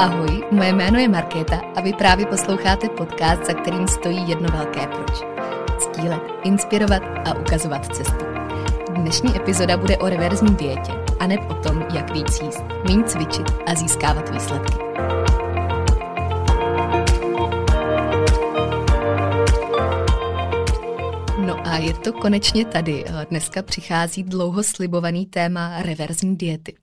Ahoj, moje jméno je Markéta a vy právě posloucháte podcast, za kterým stojí jedno velké proč. Sdílet, inspirovat a ukazovat cestu. Dnešní epizoda bude o reverzní dietě a ne o tom, jak víc jíst, méně cvičit a získávat výsledky. A je to konečně tady. Dneska přichází dlouho slibovaný téma reverzní diety,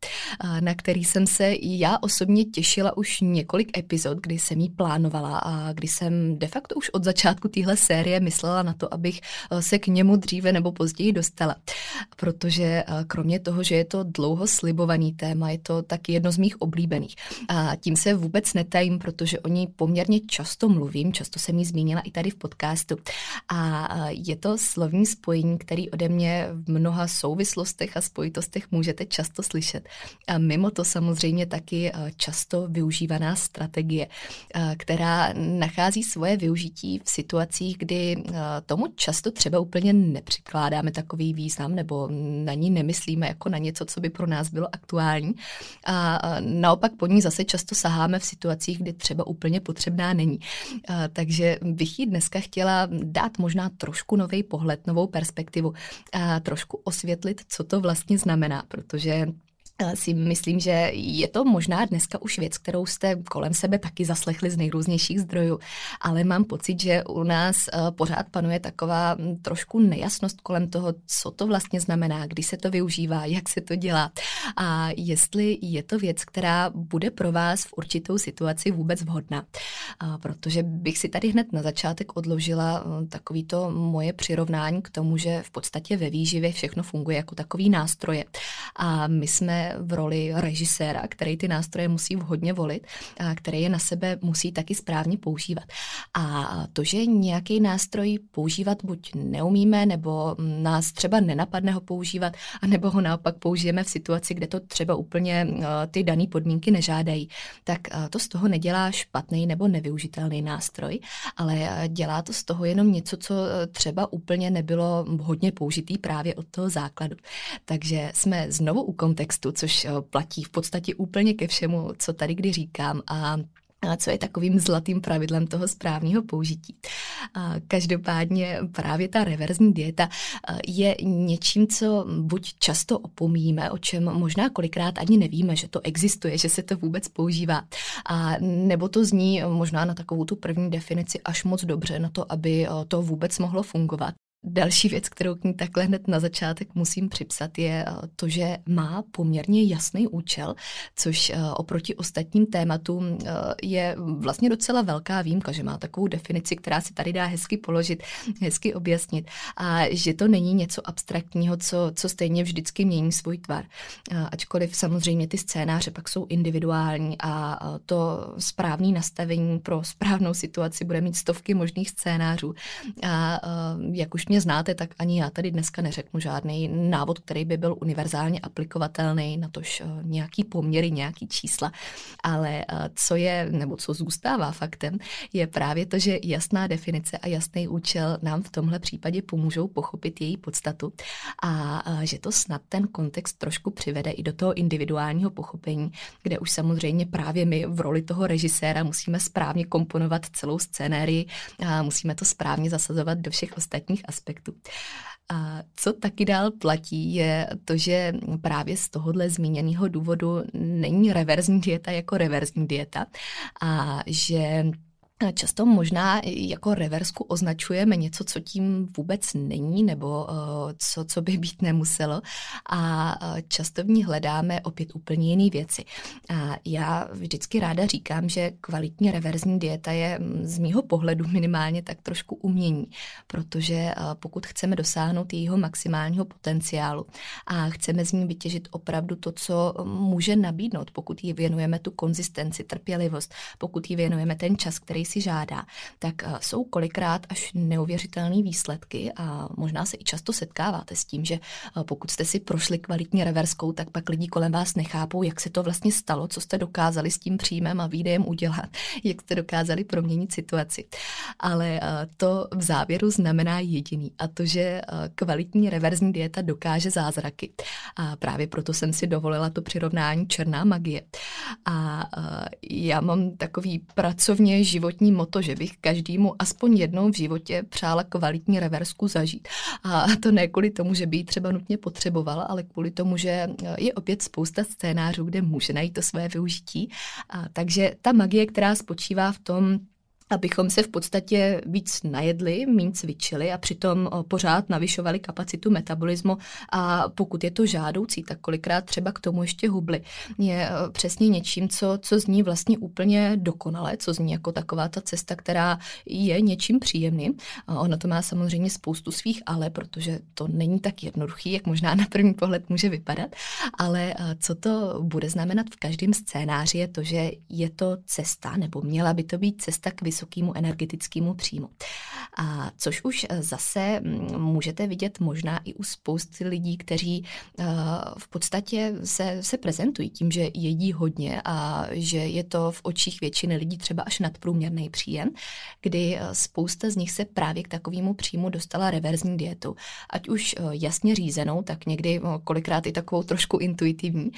na který jsem se já osobně těšila už několik epizod, kdy jsem ji plánovala a kdy jsem de facto už od začátku téhle série myslela na to, abych se k němu dříve nebo později dostala. Protože kromě toho, že je to dlouho slibovaný téma, je to taky jedno z mých oblíbených. A tím se vůbec netajím, protože o ní poměrně často mluvím, často jsem ji zmínila i tady v podcastu. A je to slovní spojení, který ode mě v mnoha souvislostech a spojitostech můžete často slyšet. A mimo to samozřejmě taky eh, často využívaná strategie, eh, která nachází svoje využití v situacích, kdy eh, tomu často třeba úplně nepřikládáme takový význam nebo na ní nemyslíme jako na něco, co by pro nás bylo aktuální. A naopak po ní zase často saháme v situacích, kdy třeba úplně potřebná není. Takže bych jí dneska chtěla dát možná trošku nový pohled pohled, novou perspektivu. A trošku osvětlit, co to vlastně znamená, protože si myslím, že je to možná dneska už věc, kterou jste kolem sebe taky zaslechli z nejrůznějších zdrojů, ale mám pocit, že u nás eh, pořád panuje taková hm, trošku nejasnost kolem toho, co to vlastně znamená, kdy se to využívá, jak se to dělá a jestli je to věc, která bude pro vás v určitou situaci vůbec vhodná. Protože bych si tady hned na začátek odložila hm, takovýto moje přirovnání k tomu, že v podstatě ve výživě všechno funguje jako takový nástroje. A my jsme v roli režiséra, který ty nástroje musí vhodně volit, a který je na sebe musí taky správně používat. A to, že nějaký nástroj používat buď neumíme, nebo nás třeba nenapadne ho používat, anebo ho naopak použijeme v situaci, kde to třeba úplně ty dané podmínky nežádají, tak to z toho nedělá špatný nebo nevyužitelný nástroj, ale dělá to z toho jenom něco, co třeba úplně nebylo hodně použitý právě od toho základu. Takže jsme znovu u kontextu, což eh, platí v podstatě úplně ke všemu, co tady kdy říkám a co je takovým zlatým pravidlem toho správného použití. Každopádně právě ta reverzní dieta eh, je něčím, co buď často opomíme, o čem možná kolikrát ani nevíme, že to existuje, že se to vůbec používá, a nebo to zní možná na takovou tu první definici až moc dobře na to, aby eh, to vůbec mohlo fungovat. Další věc, kterou k ní takhle hned na začátek musím připsat, je eh, to, že má poměrně jasný účel, což eh, oproti ostatním tématům eh, je vlastně docela velká výjimka, že má takovou definici, která si tady dá hezky položit, hezky objasnit a že to není něco abstraktního, co, co stejně vždycky mění svůj tvar. Ačkoliv samozřejmě ty scénáře pak jsou individuální a to správné nastavení pro správnou situaci bude mít stovky možných scénářů. A jak už mě znáte, tak ani já tady dneska neřeknu žádný návod, který by byl univerzálně aplikovatelný na tož uh, nějaký poměry, nějaký čísla. Ale uh, co je, nebo co zůstává faktem, je právě to, že jasná definice a jasný účel nám v tomhle případě pomůžou pochopit její podstatu a uh, že to snad ten kontext trošku přivede i do toho individuálního pochopení, kde už samozřejmě právě my v roli toho režiséra musíme správně komponovat celou scénérii a musíme to správně zasazovat do všech ostatních aspektů aspektu. A co taky dál platí, je to, že právě z tohohle zmíněného důvodu není reverzní dieta jako reverzní dieta a že Často možná jako reversku označujeme něco, co tím vůbec není, nebo co, co by být nemuselo a často v ní hledáme opět úplně jiné věci. A já vždycky ráda říkám, že kvalitní reverzní dieta je z mýho pohledu minimálně tak trošku umění, protože pokud chceme dosáhnout jejího maximálního potenciálu a chceme z ní vytěžit opravdu to, co může nabídnout, pokud jí věnujeme tu konzistenci, trpělivost, pokud jí věnujeme ten čas, který si žádá, tak eh, jsou kolikrát až neuvěřitelné výsledky a možná se i často setkáváte s tím, že eh, pokud jste si prošli kvalitně reverskou, tak pak lidi kolem vás nechápou, jak se to vlastně stalo, co jste dokázali s tím příjmem a výdejem udělat, jak jste dokázali proměnit situaci. Ale eh, to v závěru znamená jediný a to, že kvalitní reverzní dieta dokáže zázraky. A právě proto jsem si dovolila to přirovnání černá magie. A já mám takový pracovně životní moto, že bych každému aspoň jednou v životě přála kvalitní reversku zažít. A to ne kvůli tomu, že by ji třeba nutně potřebovala, ale kvůli tomu, že je opět spousta scénářů, kde může najít to své využití. A takže ta magie, která spočívá v tom, abychom se v podstatě víc najedli, méně cvičili a přitom pořád navyšovali kapacitu metabolismu a pokud je to žádoucí, tak kolikrát třeba k tomu ještě hubli. Je přesně něčím, co, co zní vlastně úplně dokonale, co zní jako taková ta cesta, která je něčím příjemným. Ono to má samozřejmě spoustu svých ale, protože to není tak jednoduchý, jak možná na první pohled může vypadat, ale co to bude znamenat v každém scénáři je to, že je to cesta, nebo měla by to být cesta k vysokému energetickému příjmu. A což už eh, zase mm, můžete vidět možná i u spousty lidí, kteří eh, v podstatě se, se prezentují tím, že jedí hodně a že je to v očích většiny lidí třeba až nadprůměrný příjem, kdy eh, spousta z nich se právě k takovému příjmu dostala reverzní dietu. Ať už jasně řízenou, tak někdy kolikrát i takovou trošku intuitivní,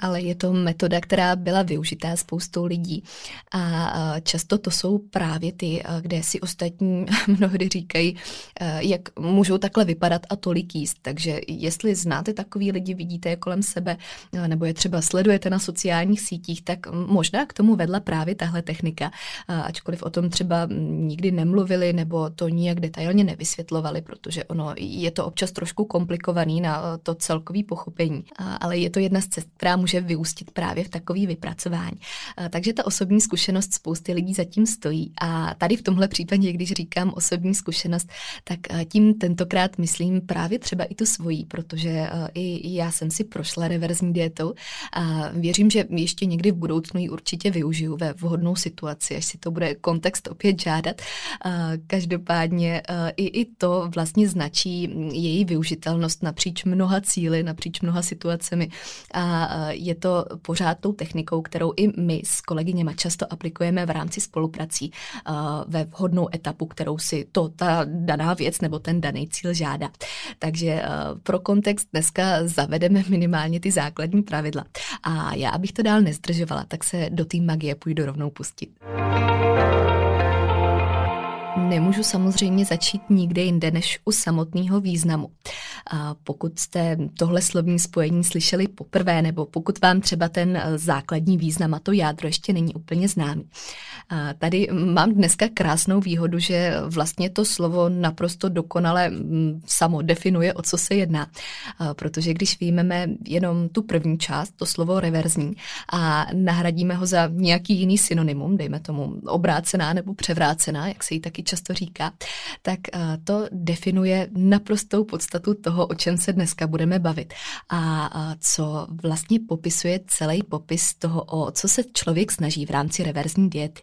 ale je to metoda, která byla využitá spoustou lidí. A často to jsou právě právě ty, eh, kde si ostatní mnohdy říkají, eh, jak můžou takhle vypadat a tolik jíst. Takže jestli znáte takový lidi, vidíte je kolem sebe, eh, nebo je třeba sledujete na sociálních sítích, tak možná k tomu vedla právě tahle technika. Ačkoliv o tom třeba nikdy nemluvili nebo to nijak detailně nevysvětlovali, protože ono je to občas trošku komplikovaný na to celkový pochopení. Ale je to jedna z cest, která může vyústit právě v takový vypracování. Takže ta osobní zkušenost spousty lidí zatím stojí a tady v tomhle případě, když říkám osobní zkušenost, tak eh, tím tentokrát myslím právě třeba i tu svojí, protože eh, i já jsem si prošla reverzní dietou a věřím, že ještě někdy v budoucnu ji určitě využiju ve vhodnou situaci, až si to bude kontext opět žádat. Každopádně eh, i, i to vlastně značí její využitelnost napříč mnoha cíly, napříč mnoha situacemi a je to pořád tou technikou, kterou i my s kolegyněma často aplikujeme v rámci spoluprací ve vhodnou etapu, kterou si to ta daná věc nebo ten daný cíl žádá. Takže pro kontext dneska zavedeme minimálně ty základní pravidla. A já, abych to dál nezdržovala, tak se do té magie půjdu rovnou pustit. Nemůžu samozřejmě začít nikde jinde než u samotného významu. A pokud jste tohle slovní spojení slyšeli poprvé, nebo pokud vám třeba ten základní význam a to jádro ještě není úplně známý. A tady mám dneska krásnou výhodu, že vlastně to slovo naprosto dokonale mm, samo definuje, o co se jedná. A protože když výjmeme jenom tu první část, to slovo reverzní, a nahradíme ho za nějaký jiný synonymum, dejme tomu obrácená nebo převrácená, jak se jí taky často říká, tak to definuje naprostou podstatu toho, o čem se dneska budeme bavit. A co vlastně popisuje celý popis toho, o co se člověk snaží v rámci reverzní diety.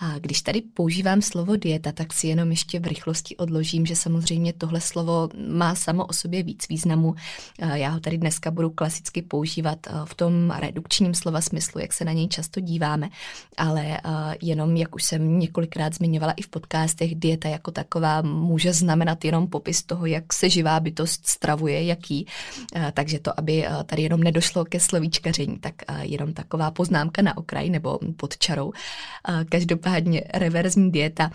A když tady používám slovo dieta, tak si jenom ještě v rychlosti odložím, že samozřejmě tohle slovo má samo o sobě víc významu. Já ho tady dneska budu klasicky používat v tom redukčním slova smyslu, jak se na něj často díváme, ale jenom, jak už jsem několikrát zmiňovala i v podcastech, dieta jako taková může znamenat jenom popis toho, jak se živá bytost stravuje, jaký. Takže to, aby tady jenom nedošlo ke slovíčkaření, tak jenom taková poznámka na okraj nebo pod čarou. Každopádně reverzní dieta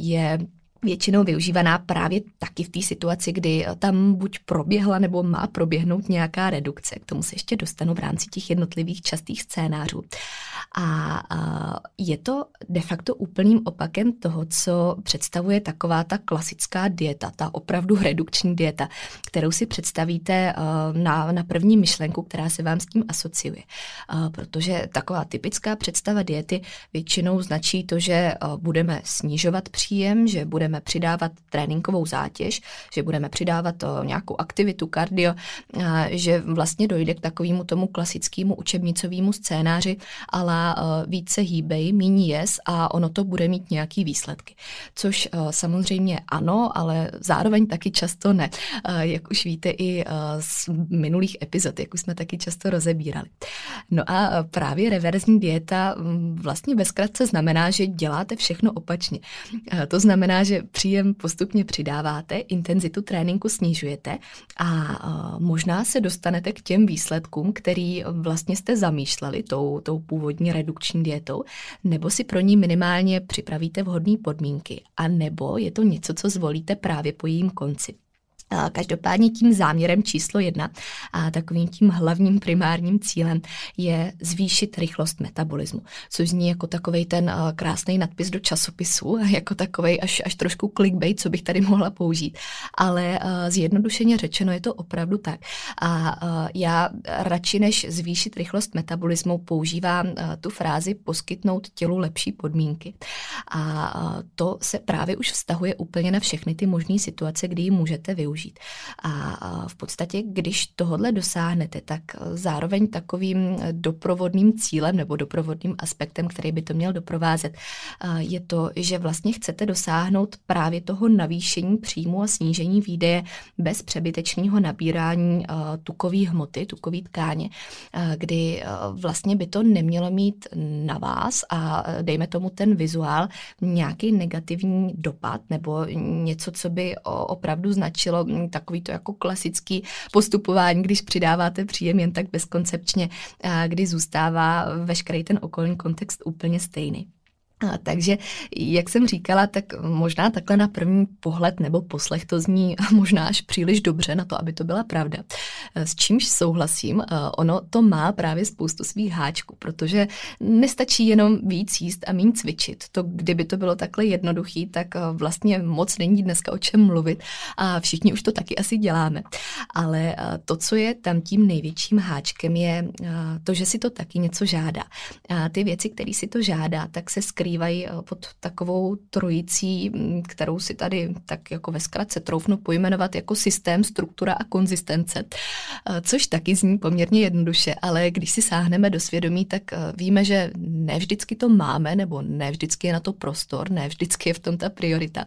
je většinou využívaná právě taky v té situaci, kdy tam buď proběhla nebo má proběhnout nějaká redukce. K tomu se ještě dostanu v rámci těch jednotlivých častých scénářů. A, je to de facto úplným opakem toho, co představuje taková ta klasická dieta, ta opravdu redukční dieta, kterou si představíte eh, na, na první myšlenku, která se vám s tím asociuje. Eh, protože taková typická představa diety většinou značí to, že eh, budeme snižovat příjem, že budeme přidávat tréninkovou zátěž, že budeme přidávat nějakou aktivitu, kardio, že vlastně dojde k takovému tomu klasickému učebnicovému scénáři, ale více hýbej, míní jes a ono to bude mít nějaký výsledky. Což samozřejmě ano, ale zároveň taky často ne. Jak už víte i z minulých epizod, jak už jsme taky často rozebírali. No a právě reverzní dieta vlastně ve zkratce znamená, že děláte všechno opačně. To znamená, že příjem postupně přidáváte, intenzitu tréninku snižujete a možná se dostanete k těm výsledkům, který vlastně jste zamýšleli tou, tou původní redukční dietou, nebo si pro ní minimálně připravíte vhodné podmínky, a nebo je to něco, co zvolíte právě po jejím konci. Každopádně tím záměrem číslo jedna a takovým tím hlavním primárním cílem je zvýšit rychlost metabolismu, což zní jako takový ten krásný nadpis do časopisu, jako takový až, až trošku clickbait, co bych tady mohla použít. Ale zjednodušeně řečeno je to opravdu tak. A já radši než zvýšit rychlost metabolismu používám tu frázi poskytnout tělu lepší podmínky. A to se právě už vztahuje úplně na všechny ty možné situace, kdy ji můžete využít využít. A v podstatě, když tohle dosáhnete, tak zároveň takovým doprovodným cílem nebo doprovodným aspektem, který by to měl doprovázet, je to, že vlastně chcete dosáhnout právě toho navýšení příjmu a snížení výdeje bez přebytečného nabírání tukové hmoty, tukové tkáně, kdy vlastně by to nemělo mít na vás a dejme tomu ten vizuál nějaký negativní dopad nebo něco, co by opravdu značilo takový to jako klasický postupování, když přidáváte příjem jen tak bezkoncepčně, kdy zůstává veškerý ten okolní kontext úplně stejný. A, takže, jak jsem říkala, tak možná takhle na první pohled nebo poslech to zní možná až příliš dobře na to, aby to byla pravda. S čímž souhlasím, ono to má právě spoustu svých háčků, protože nestačí jenom víc jíst a méně cvičit. To, kdyby to bylo takhle jednoduchý, tak vlastně moc není dneska o čem mluvit a všichni už to taky asi děláme. Ale to, co je tam tím největším háčkem, je to, že si to taky něco žádá. A ty věci, které si to žádá, tak se skrývají skrývají eh, pod takovou trojicí, mm, kterou si tady tak jako ve zkratce troufnu pojmenovat jako systém, struktura a konzistence, eh, což taky zní poměrně jednoduše, ale když si sáhneme do svědomí, tak eh, víme, že ne vždycky to máme, nebo ne vždycky je na to prostor, ne vždycky je v tom ta priorita.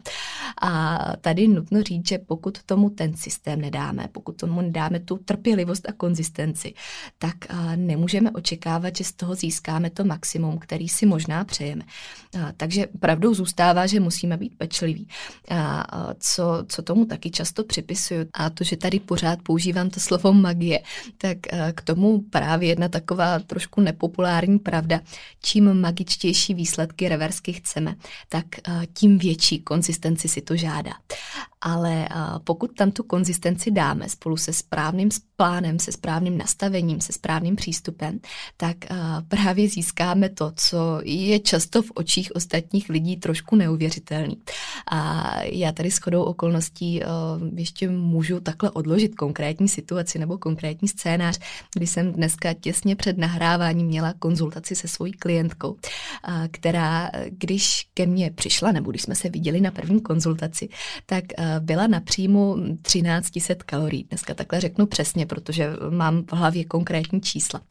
A tady nutno říct, že pokud tomu ten systém nedáme, pokud tomu nedáme tu trpělivost a konzistenci, tak nemůžeme očekávat, že z toho získáme to maximum, který si možná přejeme. Takže pravdou zůstává, že musíme být pečliví. A, co, co tomu taky často připisuju, a to, že tady pořád používám to slovo magie, tak k tomu právě jedna taková trošku nepopulární pravda. Čím magičtější výsledky reversky chceme, tak tím větší konzistenci si to žádá. Ale pokud tam tu konzistenci dáme spolu se správným plánem, se správným nastavením, se správným přístupem, tak právě získáme to, co je často v očích ostatních lidí trošku neuvěřitelný. A já tady s chodou okolností uh, ještě můžu takhle odložit konkrétní situaci nebo konkrétní scénář, kdy jsem dneska těsně před nahráváním měla konzultaci se svojí klientkou, uh, která, když ke mně přišla, nebo když jsme se viděli na první konzultaci, tak uh, byla na příjmu 1300 kalorií. Dneska takhle řeknu přesně, protože mám v hlavě konkrétní čísla.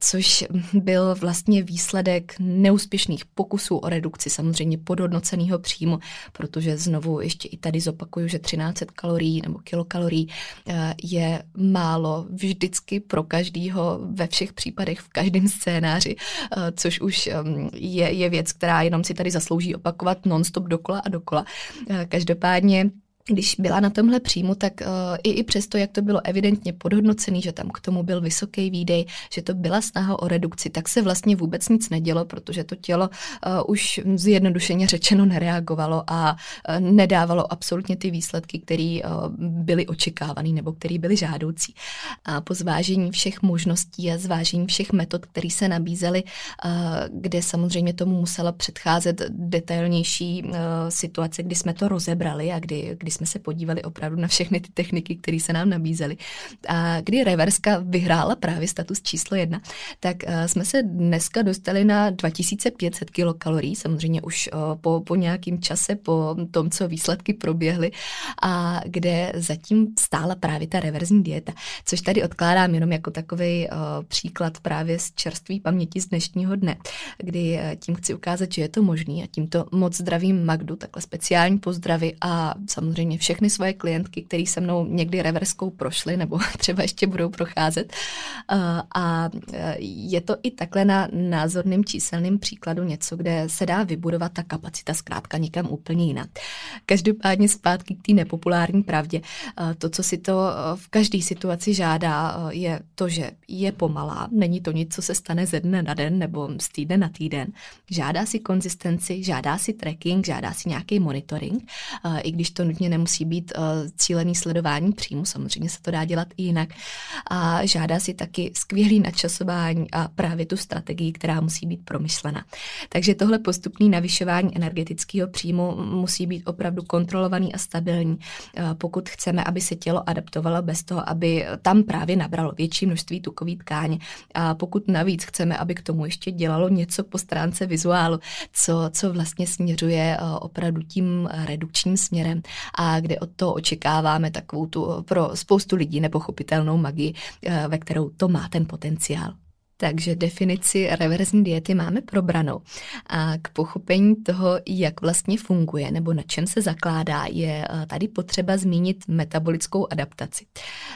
Což byl vlastně výsledek neúspěšného úspěšných pokusů o redukci samozřejmě podhodnoceného příjmu, protože znovu ještě i tady zopakuju, že 1300 kalorií nebo kilokalorií eh, je málo vždycky pro každýho ve všech případech v každém scénáři, eh, což už ehm, je, je věc, která jenom si tady zaslouží opakovat nonstop dokola a dokola. Eh, každopádně když byla na tomhle příjmu, tak uh, i, i přesto, jak to bylo evidentně podhodnocený, že tam k tomu byl vysoký výdej, že to byla snaha o redukci, tak se vlastně vůbec nic nedělo, protože to tělo uh, už zjednodušeně řečeno nereagovalo a uh, nedávalo absolutně ty výsledky, které uh, byly očekávané nebo které byly žádoucí. A po zvážení všech možností a zvážení všech metod, které se nabízely, uh, kde samozřejmě tomu musela předcházet detailnější uh, situace, kdy jsme to rozebrali a kdy, kdy jsme se podívali opravdu na všechny ty techniky, které se nám nabízely. A kdy reverska vyhrála právě status číslo jedna, tak eh, jsme se dneska dostali na 2500 kilokalorií, samozřejmě už eh, po, po nějakým čase, po tom, co výsledky proběhly a kde zatím stála právě ta reverzní dieta, což tady odkládám jenom jako takový uh, příklad právě z čerství paměti z dnešního dne, kdy tím chci ukázat, že je to možný a tímto moc zdravím Magdu, takhle speciální pozdravy a samozřejmě samozřejmě všechny svoje klientky, které se mnou někdy reverskou prošly nebo třeba ještě budou procházet. A je to i takhle na názorným číselným příkladu něco, kde se dá vybudovat ta kapacita zkrátka někam úplně jinak. Každopádně zpátky k té nepopulární pravdě. To, co si to v každé situaci žádá, je to, že je pomalá, není to nic, co se stane ze dne na den nebo z týdne na týden. Žádá si konzistenci, žádá si tracking, žádá si nějaký monitoring, i když to nutně nemusí být uh, cílený sledování příjmu, samozřejmě se to dá dělat i jinak. A žádá si taky skvělý načasování a právě tu strategii, která musí být promyšlena. Takže tohle postupné navyšování energetického příjmu musí být opravdu kontrolovaný a stabilní, uh, pokud chceme, aby se tělo adaptovalo bez toho, aby tam právě nabralo větší množství tukové tkáně. A pokud navíc chceme, aby k tomu ještě dělalo něco po stránce vizuálu, co, co vlastně směřuje uh, opravdu tím redukčním směrem a kde od toho očekáváme takovou tu pro spoustu lidí nepochopitelnou magii, eh, ve kterou to má ten potenciál. Takže definici reverzní diety máme probranou. A k pochopení toho, jak vlastně funguje nebo na čem se zakládá, je eh, tady potřeba zmínit metabolickou adaptaci.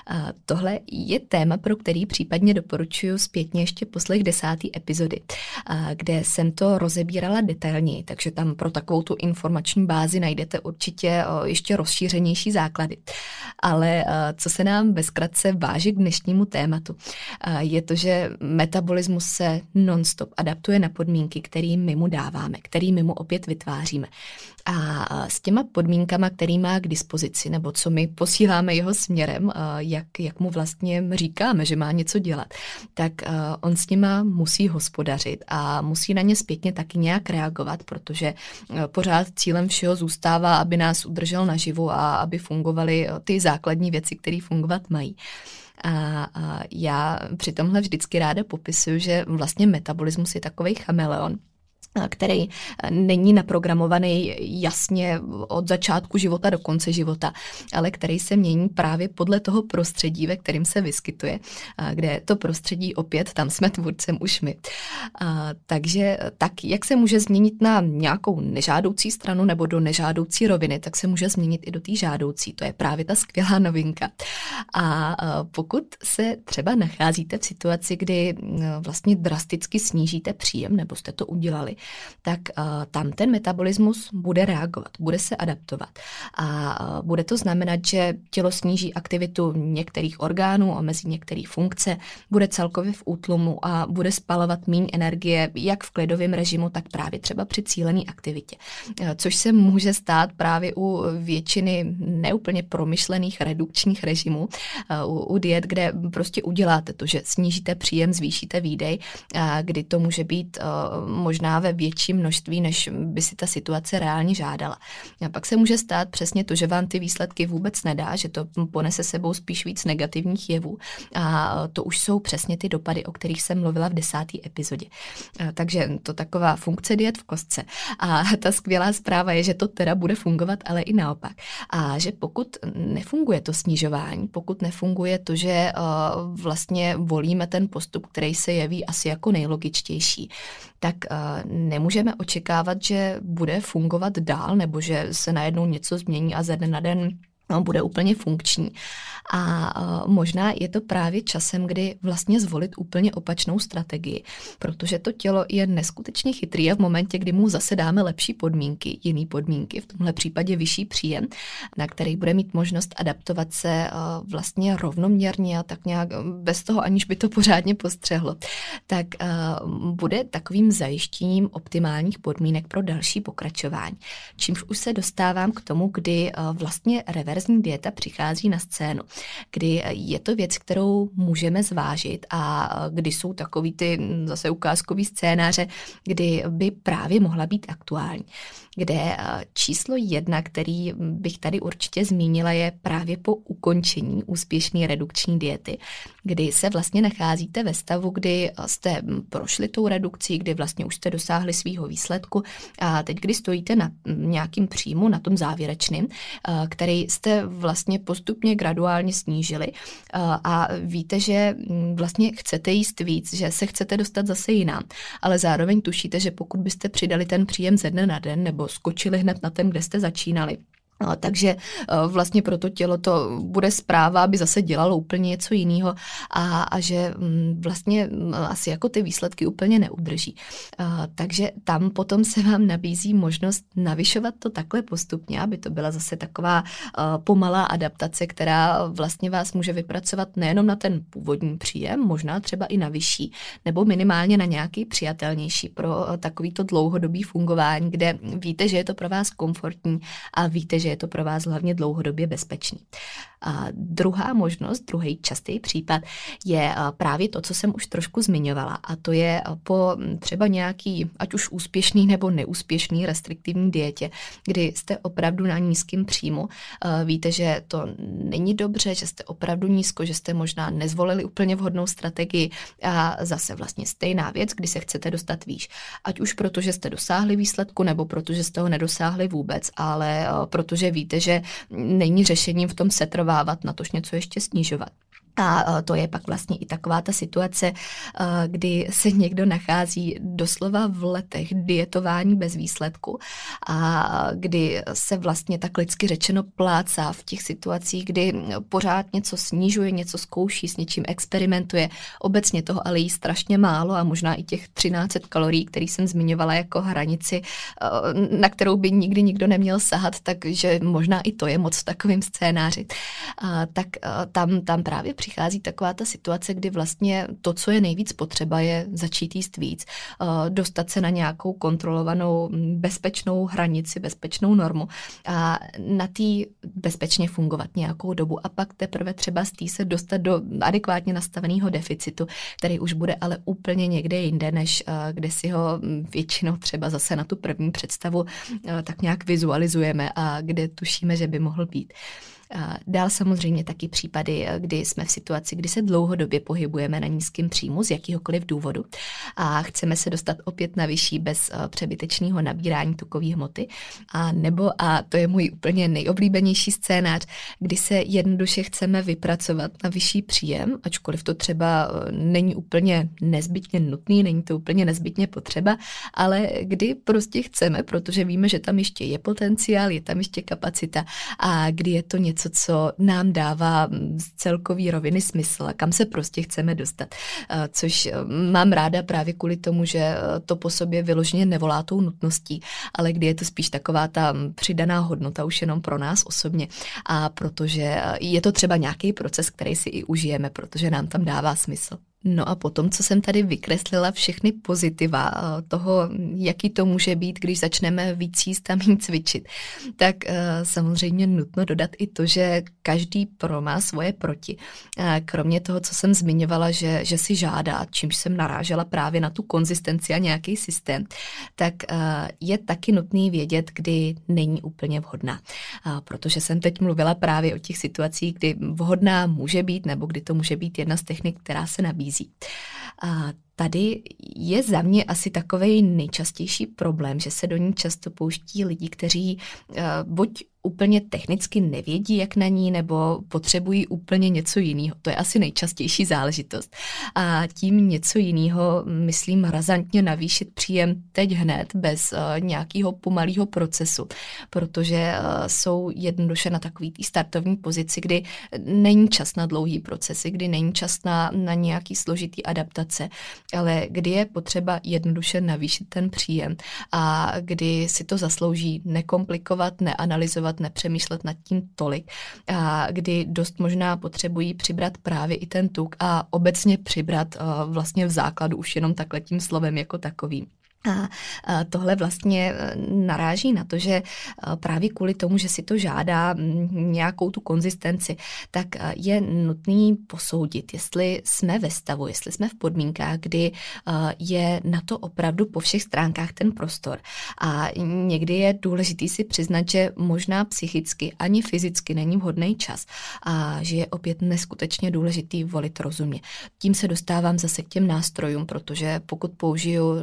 A tohle je téma, pro který případně doporučuji zpětně ještě poslech desáté epizody, a kde jsem to rozebírala detailněji, takže tam pro takovou tu informační bázi najdete určitě eh, ještě rozšířenější základy. Ale eh, co se nám bezkratce váží k dnešnímu tématu, je to, že metabolismus se nonstop adaptuje na podmínky, které my mu dáváme, které my mu opět vytváříme. A s těma podmínkama, který má k dispozici, nebo co my posíláme jeho směrem, jak, jak mu vlastně říkáme, že má něco dělat, tak on s nima musí hospodařit a musí na ně zpětně taky nějak reagovat, protože pořád cílem všeho zůstává, aby nás udržel naživu a aby fungovaly ty základní věci, které fungovat mají. A, a já při tomhle vždycky ráda popisuju, že vlastně metabolismus je takový chameleon, který není naprogramovaný jasně od začátku života do konce života, ale který se mění právě podle toho prostředí, ve kterém se vyskytuje, kde to prostředí opět, tam jsme tvůrcem už my. Takže tak, jak se může změnit na nějakou nežádoucí stranu nebo do nežádoucí roviny, tak se může změnit i do té žádoucí. To je právě ta skvělá novinka. A pokud se třeba nacházíte v situaci, kdy vlastně drasticky snížíte příjem, nebo jste to udělali, tak uh, tam ten metabolismus bude reagovat, bude se adaptovat. A uh, bude to znamenat, že tělo sníží aktivitu některých orgánů, omezí některé funkce, bude celkově v útlumu a bude spalovat méně energie, jak v klidovém režimu, tak právě třeba při cílené aktivitě. Uh, což se může stát právě u většiny neúplně promyšlených redukčních režimů, u, u diet, kde prostě uděláte to, že snížíte příjem, zvýšíte výdej, kdy to může být možná ve větší množství, než by si ta situace reálně žádala. A pak se může stát přesně to, že vám ty výsledky vůbec nedá, že to ponese sebou spíš víc negativních jevů. A to už jsou přesně ty dopady, o kterých jsem mluvila v desáté epizodě. Takže to taková funkce diet v kostce. A ta skvělá zpráva je, že to teda bude fungovat, ale i naopak. A že pokud nefunguje to snižování, pokud nefunguje to, že uh, vlastně volíme ten postup, který se jeví asi jako nejlogičtější, tak uh, nemůžeme očekávat, že bude fungovat dál nebo že se najednou něco změní a ze dne na den no, bude úplně funkční. A možná je to právě časem, kdy vlastně zvolit úplně opačnou strategii, protože to tělo je neskutečně chytrý a v momentě, kdy mu zase dáme lepší podmínky, jiný podmínky, v tomhle případě vyšší příjem, na který bude mít možnost adaptovat se vlastně rovnoměrně a tak nějak bez toho, aniž by to pořádně postřehlo, tak bude takovým zajištěním optimálních podmínek pro další pokračování. Čímž už se dostávám k tomu, kdy vlastně reverzní dieta přichází na scénu kdy je to věc, kterou můžeme zvážit a kdy jsou takový ty zase ukázkový scénáře, kdy by právě mohla být aktuální kde eh, číslo jedna, který bych tady určitě zmínila, je právě po ukončení úspěšné redukční diety, kdy se vlastně nacházíte ve stavu, kdy eh, jste prošli tou redukcí, kdy vlastně už jste dosáhli svého výsledku. A teď, kdy stojíte na nějakým příjmu, na tom závěrečným, eh, který jste vlastně postupně graduálně snížili a víte, že vlastně chcete jíst víc, že se chcete dostat zase jinam, ale zároveň tušíte, že pokud byste přidali ten příjem ze dne na den nebo nebo skočili hned na ten, kde jste začínali. No, takže eh, vlastně pro to tělo to bude zpráva, aby zase dělalo úplně něco jiného a, a že mm, vlastně mm, asi jako ty výsledky úplně neudrží. Eh, takže tam potom se vám nabízí možnost navyšovat to takhle postupně, aby to byla zase taková eh, pomalá adaptace, která vlastně vás může vypracovat nejenom na ten původní příjem, možná třeba i na vyšší, nebo minimálně na nějaký přijatelnější pro takovýto dlouhodobý fungování, kde víte, že je to pro vás komfortní a víte, že je to pro vás hlavně dlouhodobě bezpečný. A druhá možnost, druhý častý případ je právě to, co jsem už trošku zmiňovala a to je po třeba nějaký, ať už úspěšný nebo neúspěšný restriktivní dietě, kdy jste opravdu na nízkém příjmu. Víte, že to není dobře, že jste opravdu nízko, že jste možná nezvolili úplně vhodnou strategii a zase vlastně stejná věc, kdy se chcete dostat výš. Ať už proto, že jste dosáhli výsledku, nebo protože jste ho nedosáhli vůbec, ale protože víte, že není řešením v tom setrvávat, na tož něco ještě snižovat. A e, to je pak vlastně i taková ta situace, e, kdy se někdo nachází doslova v letech dietování bez výsledku a kdy se vlastně tak lidsky řečeno plácá v těch situacích, kdy pořád něco snižuje, něco zkouší, s něčím experimentuje. Obecně toho ale jí strašně málo a možná i těch 13 kalorií, který jsem zmiňovala jako hranici, e, na kterou by nikdy nikdo neměl sahat, takže možná i to je moc v takovým scénáři. Tak tam, tam právě přichází taková ta situace, kdy vlastně to, co je nejvíc potřeba, je začít jíst víc, eh, dostat se na nějakou kontrolovanou bezpečnou hranici, bezpečnou normu a na té bezpečně fungovat nějakou dobu a pak teprve třeba z té se dostat do adekvátně nastaveného deficitu, který už bude ale úplně někde jinde, než eh, kde si ho většinou třeba zase na tu první představu eh, tak nějak vizualizujeme a kde tušíme, že by mohl být. Dál samozřejmě taky případy, kdy jsme v situaci, kdy se dlouhodobě pohybujeme na nízkém příjmu z jakýhokoliv důvodu a chceme se dostat opět na vyšší bez eh, přebytečného nabírání tukové hmoty. A nebo, a to je můj úplně nejoblíbenější scénář, kdy se jednoduše chceme vypracovat na vyšší příjem, ačkoliv to třeba eh, není úplně nezbytně nutný, není to úplně nezbytně potřeba, ale kdy prostě chceme, protože víme, že tam ještě je potenciál, je tam ještě kapacita a kdy je to něco, něco, co nám dává z celkový roviny smysl a kam se prostě chceme dostat. Což e, mám ráda právě kvůli tomu, že e, to po sobě vyloženě nevolá tou nutností, ale kdy je to spíš taková ta přidaná hodnota už jenom pro nás osobně a protože je to třeba nějaký proces, který si i užijeme, protože nám tam dává smysl. No a potom, co jsem tady vykreslila všechny pozitiva eh, toho, jaký to může být, když začneme víc jíst a méně cvičit, tak eh, samozřejmě nutno dodat i to, že každý pro má svoje proti. Kromě toho, co jsem zmiňovala, že, že si žádá, čímž jsem narážela právě na tu konzistenci a nějaký systém, tak eh, je taky nutný vědět, kdy není úplně vhodná. Protože jsem teď mluvila právě o těch situacích, kdy vhodná může být, nebo kdy to může být jedna z technik, která se nabízí nabízí. A tady je za mě asi takový nejčastější problém, že se do ní často pouští lidi, kteří uh, buď úplně technicky nevědí, jak na ní, nebo potřebují úplně něco jiného. To je asi nejčastější záležitost. A tím něco jiného, myslím, razantně navýšit příjem teď hned, bez uh, nějakého pomalého procesu, protože uh, jsou jednoduše na takový tý startovní pozici, kdy není čas na dlouhý procesy, kdy není čas na, na nějaký složitý adaptace, ale kdy je potřeba jednoduše navýšit ten příjem a kdy si to zaslouží nekomplikovat, neanalyzovat, nepřemýšlet nad tím tolik, a kdy dost možná potřebují přibrat právě i ten tuk a obecně přibrat vlastně v základu už jenom takhle tím slovem jako takovým. A tohle vlastně e, naráží na to, že e, právě kvůli tomu, že si to žádá nějakou tu konzistenci, tak e, je nutný posoudit, jestli jsme ve stavu, jestli jsme v podmínkách, kdy je na to opravdu po všech stránkách ten prostor. A někdy je důležitý si přiznat, že možná psychicky ani fyzicky není vhodný čas a že je opět neskutečně důležitý volit rozumně. Tím se dostávám zase k těm nástrojům, protože pokud použiju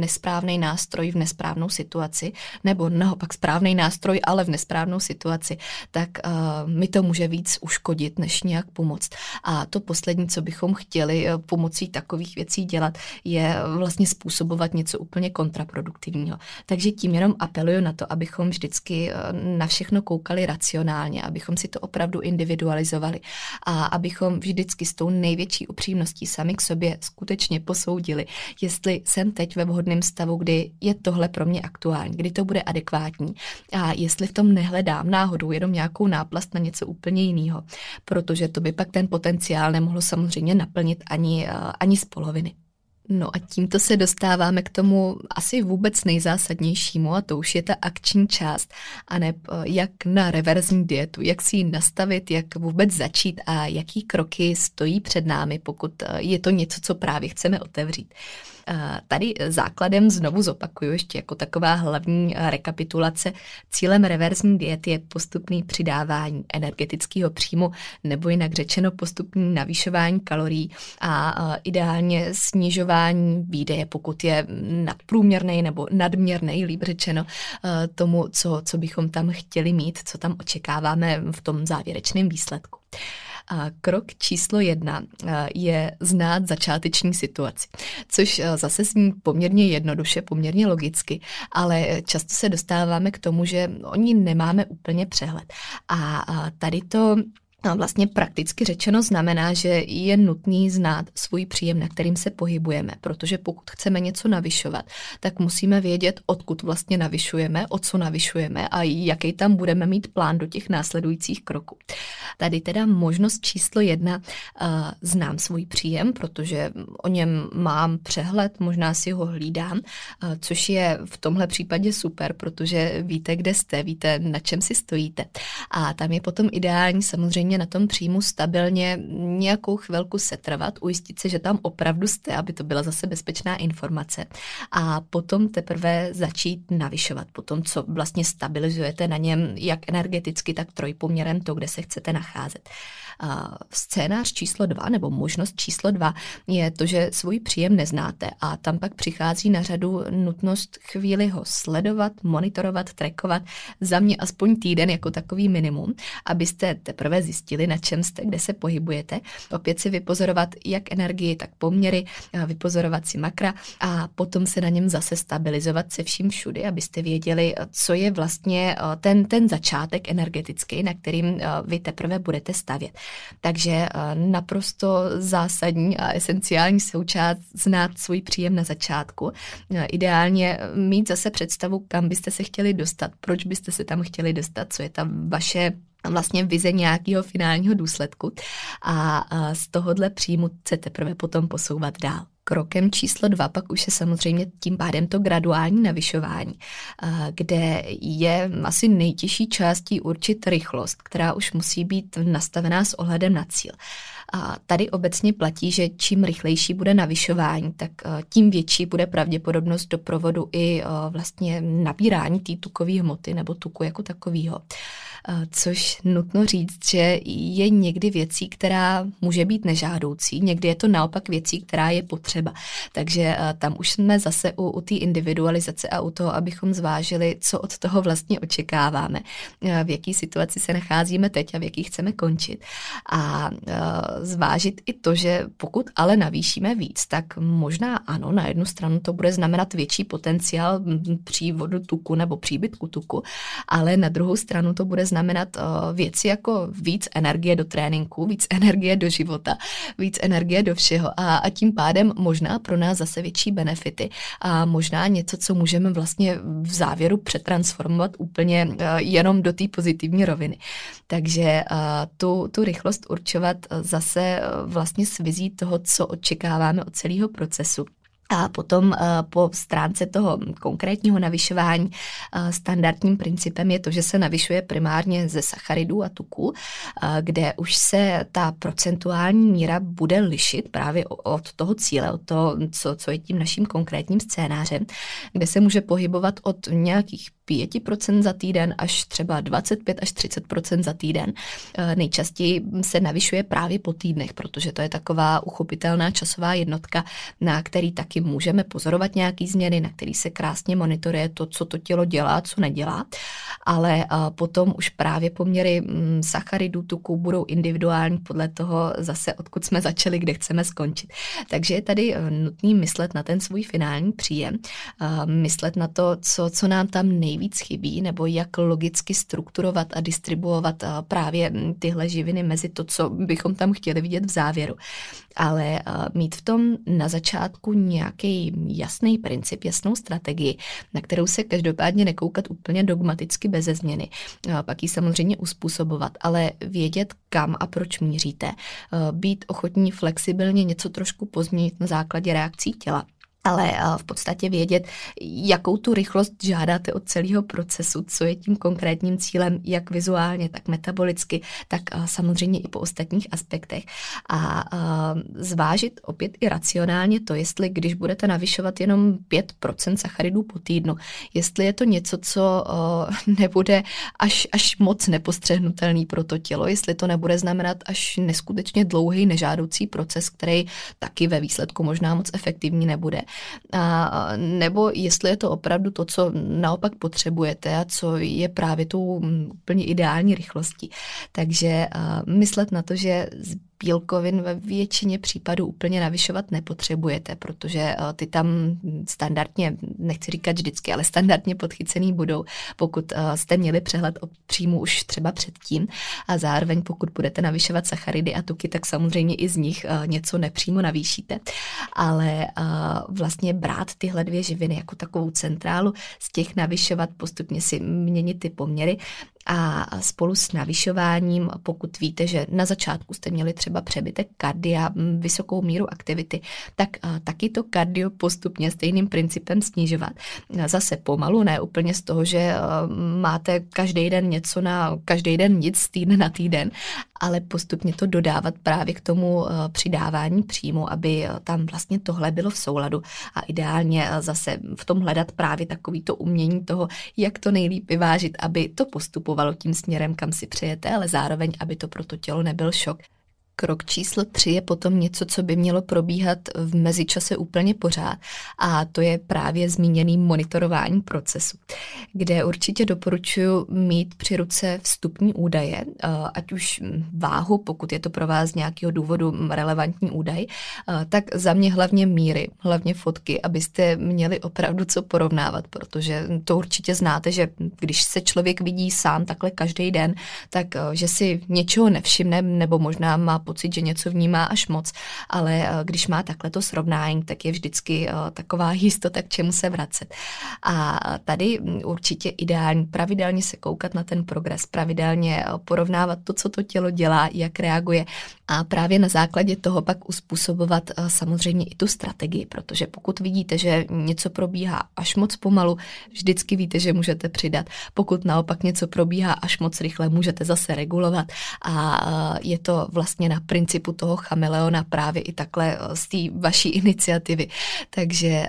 nesprávně nesprávný nástroj v nesprávnou situaci, nebo naopak správný nástroj, ale v nesprávnou situaci, tak uh, mi to může víc uškodit, než nějak pomoct. A to poslední, co bychom chtěli uh, pomocí takových věcí dělat, je vlastně způsobovat něco úplně kontraproduktivního. Takže tím jenom apeluju na to, abychom vždycky uh, na všechno koukali racionálně, abychom si to opravdu individualizovali a abychom vždycky s tou největší upřímností sami k sobě skutečně posoudili, jestli jsem teď ve vhodném stavu, kdy je tohle pro mě aktuální, kdy to bude adekvátní a jestli v tom nehledám náhodou jenom nějakou náplast na něco úplně jiného, protože to by pak ten potenciál nemohlo samozřejmě naplnit ani, eh, ani z poloviny. No a tímto se dostáváme k tomu asi vůbec nejzásadnějšímu a to už je ta akční část, a ne eh, jak na reverzní dietu, jak si ji nastavit, jak vůbec začít a jaký kroky stojí před námi, pokud eh, je to něco, co právě chceme otevřít. Tady základem znovu zopakuju ještě jako taková hlavní rekapitulace. Cílem reverzní diety je postupný přidávání energetického příjmu nebo jinak řečeno postupný navýšování kalorií a ideálně snižování výdeje, pokud je nadprůměrný nebo nadměrný, líp řečeno, tomu, co, co bychom tam chtěli mít, co tam očekáváme v tom závěrečném výsledku. A krok číslo jedna je znát začáteční situaci, což zase zní poměrně jednoduše, poměrně logicky, ale často se dostáváme k tomu, že o ní nemáme úplně přehled. A tady to vlastně prakticky řečeno znamená, že je nutný znát svůj příjem, na kterým se pohybujeme, protože pokud chceme něco navyšovat, tak musíme vědět, odkud vlastně navyšujeme, o co navyšujeme a jaký tam budeme mít plán do těch následujících kroků. Tady teda možnost číslo jedna, uh, znám svůj příjem, protože o něm mám přehled, možná si ho hlídám, uh, což je v tomhle případě super, protože víte, kde jste, víte, na čem si stojíte. A tam je potom ideální samozřejmě na tom příjmu stabilně nějakou chvilku setrvat, ujistit se, že tam opravdu jste, aby to byla zase bezpečná informace. A potom teprve začít navyšovat, potom co vlastně stabilizujete na něm, jak energeticky, tak trojpoměrem to, kde se chcete nacházet. Scénář číslo dva nebo možnost číslo dva je to, že svůj příjem neznáte a tam pak přichází na řadu nutnost chvíli ho sledovat, monitorovat, trackovat, za mě aspoň týden jako takový minimum, abyste teprve zjistili, na čem jste, kde se pohybujete. Opět si vypozorovat jak energii, tak poměry, vypozorovat si makra a potom se na něm zase stabilizovat se vším všudy, abyste věděli, co je vlastně ten, ten začátek energetický, na kterým vy teprve budete stavět. Takže eh, naprosto zásadní a esenciální součást znát svůj příjem na začátku. Eh, ideálně mít zase představu, kam byste se chtěli dostat, proč byste se tam chtěli dostat, co je tam vaše vlastně vize nějakého finálního důsledku a z tohohle příjmu se teprve potom posouvat dál. Krokem číslo dva pak už je samozřejmě tím pádem to graduální navyšování, kde je asi nejtěžší částí určit rychlost, která už musí být nastavená s ohledem na cíl. A tady obecně platí, že čím rychlejší bude navyšování, tak tím větší bude pravděpodobnost doprovodu i vlastně nabírání té tukové hmoty nebo tuku jako takového. Což nutno říct, že je někdy věcí, která může být nežádoucí, někdy je to naopak věcí, která je potřeba. Takže tam už jsme zase u, u té individualizace a u toho, abychom zvážili, co od toho vlastně očekáváme, v jaký situaci se nacházíme teď a v jaký chceme končit. A zvážit i to, že pokud ale navýšíme víc, tak možná ano, na jednu stranu to bude znamenat větší potenciál přívodu tuku nebo příbytku tuku, ale na druhou stranu to bude znamenat věci jako víc energie do tréninku, víc energie do života, víc energie do všeho a, a tím pádem možná pro nás zase větší benefity a možná něco, co můžeme vlastně v závěru přetransformovat úplně jenom do té pozitivní roviny. Takže tu, tu rychlost určovat zase vlastně s vizí toho, co očekáváme od celého procesu. A potom uh, po stránce toho konkrétního navyšování uh, standardním principem je to, že se navyšuje primárně ze sacharidů a tuků, uh, kde už se ta procentuální míra bude lišit právě od toho cíle, od toho, co, co je tím naším konkrétním scénářem, kde se může pohybovat od nějakých 5% za týden až třeba 25 až 30% za týden. Eh, nejčastěji se navyšuje právě po týdnech, protože to je taková uchopitelná časová jednotka, na který taky můžeme pozorovat nějaký změny, na který se krásně monitoruje to, co to tělo dělá, co nedělá. Ale eh, potom už právě poměry mm, sacharidů, tuku budou individuální podle toho zase, odkud jsme začali, kde chceme skončit. Takže je tady eh, nutný myslet na ten svůj finální příjem, myslet na to, co, co nám tam nej nejvíc chybí, nebo jak logicky strukturovat a distribuovat eh, právě hm, tyhle živiny mezi to, co bychom tam chtěli vidět v závěru. Ale eh, mít v tom na začátku nějaký jasný princip, jasnou strategii, na kterou se každopádně nekoukat úplně dogmaticky beze změny. Pak ji samozřejmě uspůsobovat, ale vědět, kam a proč míříte. Být ochotní flexibilně něco trošku pozměnit na základě reakcí těla ale v podstatě vědět, jakou tu rychlost žádáte od celého procesu, co je tím konkrétním cílem, jak vizuálně, tak metabolicky, tak samozřejmě i po ostatních aspektech. A zvážit opět i racionálně to, jestli když budete navyšovat jenom 5% sacharidů po týdnu, jestli je to něco, co nebude až, až moc nepostřehnutelný pro to tělo, jestli to nebude znamenat až neskutečně dlouhý nežádoucí proces, který taky ve výsledku možná moc efektivní nebude a, nebo jestli je to opravdu to, co naopak potřebujete a co je právě tou mm, úplně ideální rychlostí. Takže a, myslet na to, že bílkovin ve většině případů úplně navyšovat nepotřebujete, protože eh, ty tam standardně, nechci říkat vždycky, ale standardně podchycený budou, pokud eh, jste měli přehled o příjmu už třeba předtím a zároveň pokud budete navyšovat sacharidy a tuky, tak samozřejmě i z nich eh, něco nepřímo navýšíte. Ale vlastně brát tyhle dvě živiny jako takovou centrálu, z těch navyšovat, postupně si měnit ty poměry a spolu s navyšováním, pokud víte, že na začátku jste měli třeba přebytek kardia, vysokou míru aktivity, tak taky to kardio postupně stejným principem snižovat. Zase pomalu, ne úplně z toho, že máte každý den něco na každý den nic, týden na týden, ale postupně to dodávat právě k tomu přidávání příjmu, aby tam vlastně tohle bylo v souladu a ideálně zase v tom hledat právě takový to umění toho, jak to nejlíp vyvážit, aby to postupovalo tím směrem, kam si přejete, ale zároveň, aby to pro to tělo nebyl šok. Krok číslo tři je potom něco, co by mělo probíhat v mezičase úplně pořád a to je právě zmíněný monitorování procesu, kde určitě doporučuji mít při ruce vstupní údaje, eh, ať už váhu, pokud je to pro vás z nějakého důvodu relevantní údaj, eh, tak za mě hlavně míry, hlavně fotky, abyste měli opravdu co porovnávat, protože to určitě znáte, že když se člověk vidí sám takhle každý den, tak eh, že si něčeho nevšimne nebo možná má pocit, že něco vnímá až moc, ale eh, když má takhle to srovnání, tak je vždycky eh, taková jistota, k čemu se vracet. A tady mm, určitě ideální pravidelně se koukat na ten progres, pravidelně eh, porovnávat to, co to tělo dělá, jak reaguje a právě na základě toho pak uspůsobovat eh, samozřejmě i tu strategii, protože pokud vidíte, že něco probíhá až moc pomalu, vždycky víte, že můžete přidat. Pokud naopak něco probíhá až moc rychle, můžete zase regulovat a eh, je to vlastně na principu toho chameleona právě i takhle eh, z té vaší iniciativy. Takže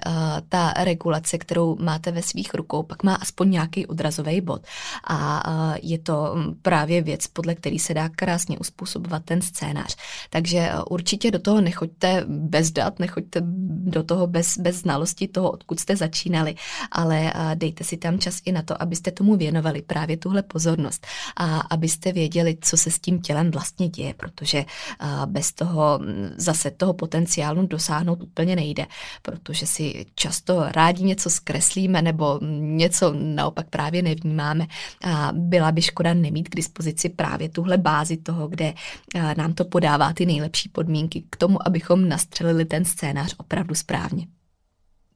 ta regulace, kterou máte ve svých rukou, pak má aspoň nějaký odrazový bod a je to hm, právě věc, podle který se dá krásně uspůsobovat ten scénář scénář. Takže eh, určitě do toho nechoďte bez dat, nechoďte do toho bez, bez znalosti toho, odkud jste začínali, ale eh, dejte si tam čas i na to, abyste tomu věnovali právě tuhle pozornost a abyste věděli, co se s tím tělem vlastně děje, protože eh, bez toho zase toho potenciálu dosáhnout úplně nejde, protože si často rádi něco zkreslíme nebo něco naopak právě nevnímáme a byla by škoda nemít k dispozici právě tuhle bázi toho, kde nám to podává ty nejlepší podmínky k tomu, abychom nastřelili ten scénář opravdu správně.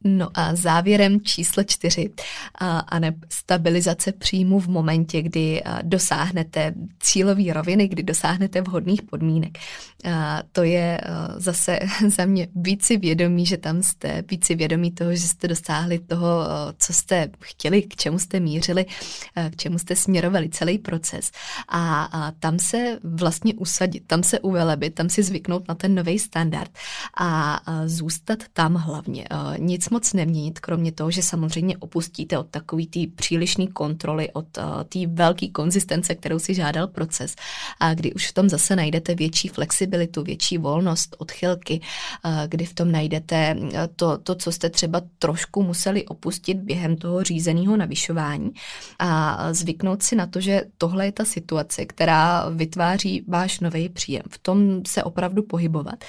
No a závěrem číslo čtyři, a, a ne stabilizace příjmu v momentě, kdy dosáhnete cílové roviny, kdy dosáhnete vhodných podmínek. A to je a, zase za mě být si vědomí, že tam jste, být si vědomí toho, že jste dosáhli toho, co jste chtěli, k čemu jste mířili, k čemu jste směrovali celý proces. A, a tam se vlastně usadit, tam se uvelebit, tam si zvyknout na ten nový standard a, a zůstat tam hlavně. Nic moc neměnit, kromě toho, že samozřejmě opustíte od takový té přílišné kontroly, od uh, té velké konzistence, kterou si žádal proces. A kdy už v tom zase najdete větší flexibilitu, větší volnost, odchylky, uh, kdy v tom najdete to, to, co jste třeba trošku museli opustit během toho řízeného navyšování a zvyknout si na to, že tohle je ta situace, která vytváří váš nový příjem. V tom se opravdu pohybovat.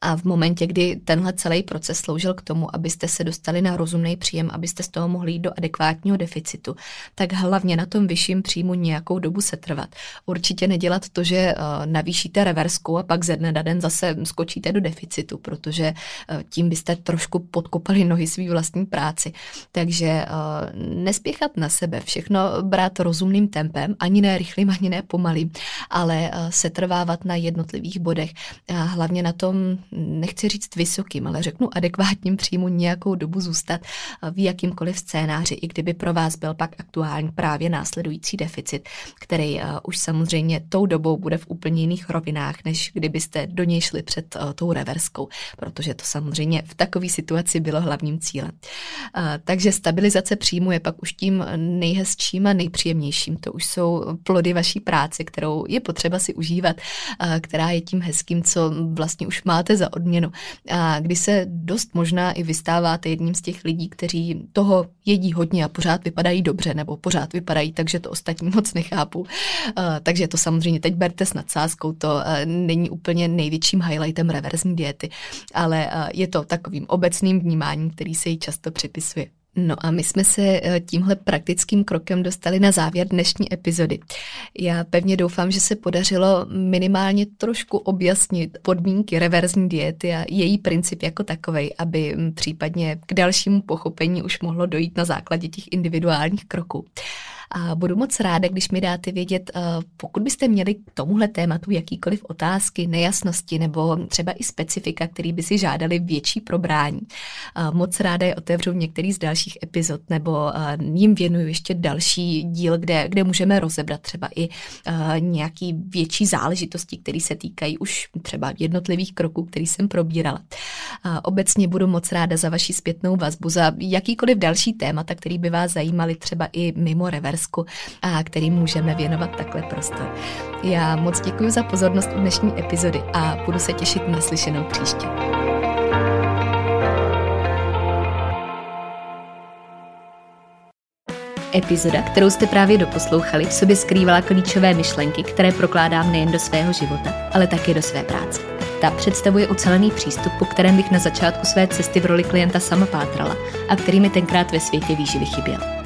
A v momentě, kdy tenhle celý proces sloužil k tomu, abyste se dostali na rozumný příjem, abyste z toho mohli jít do adekvátního deficitu, tak hlavně na tom vyšším příjmu nějakou dobu se trvat. Určitě nedělat to, že uh, navýšíte reversku a pak ze dne na den zase skočíte do deficitu, protože uh, tím byste trošku podkopali nohy svý vlastní práci. Takže uh, nespěchat na sebe, všechno brát rozumným tempem, ani ne rychlým, ani ne pomalým, ale setrvávat na jednotlivých bodech. A hlavně na tom nechci říct vysokým, ale řeknu adekvátním příjmu nějakou dobu zůstat v jakýmkoliv scénáři, i kdyby pro vás byl pak aktuální právě následující deficit, který uh, už samozřejmě tou dobou bude v úplně jiných rovinách, než kdybyste do něj šli před uh, tou reverskou, protože to samozřejmě v takové situaci bylo hlavním cílem. Uh, takže stabilizace příjmu je pak už tím nejhezčím a nejpříjemnějším. To už jsou plody vaší práce, kterou je potřeba si užívat, která je tím hezkým, co vlastně už máte za odměnu. A kdy se dost možná i vystáváte jedním z těch lidí, kteří toho jedí hodně a pořád vypadají dobře, nebo pořád vypadají tak, že to ostatní moc nechápu. Takže to samozřejmě teď berte s nadsázkou, to není úplně největším highlightem reverzní diety, ale je to takovým obecným vnímáním, který se jí často připisuje. No a my jsme se eh, tímhle praktickým krokem dostali na závěr dnešní epizody. Já pevně doufám, že se podařilo minimálně trošku objasnit podmínky reverzní diety a její princip jako takovej, aby mm, případně k dalšímu pochopení už mohlo dojít na základě těch individuálních kroků. A budu moc ráda, když mi dáte vědět, eh, pokud byste měli k tomuhle tématu jakýkoliv otázky, nejasnosti nebo třeba i specifika, který by si žádali větší probrání. Moc ráda je otevřu v některých z dalších epizod nebo eh, jim věnuju ještě další díl, kde, kde můžeme rozebrat třeba i eh, nějaký větší záležitosti, které se týkají už třeba jednotlivých kroků, který jsem probírala. Obecně budu moc ráda za vaši zpětnou vazbu, za jakýkoliv další témata, který by vás zajímaly třeba i mimo reverz Maďarsku a kterým můžeme věnovat takhle prostor. Já moc děkuji za pozornost u dnešní epizody a budu se těšit na slyšenou příště. Epizoda, kterou jste právě doposlouchali, v sobě skrývala klíčové myšlenky, které prokládám nejen do svého života, ale také do své práce. Ta představuje ucelený přístup, po kterém bych na začátku své cesty v roli klienta sama pátrala a který mi tenkrát ve světě výživy chyběl.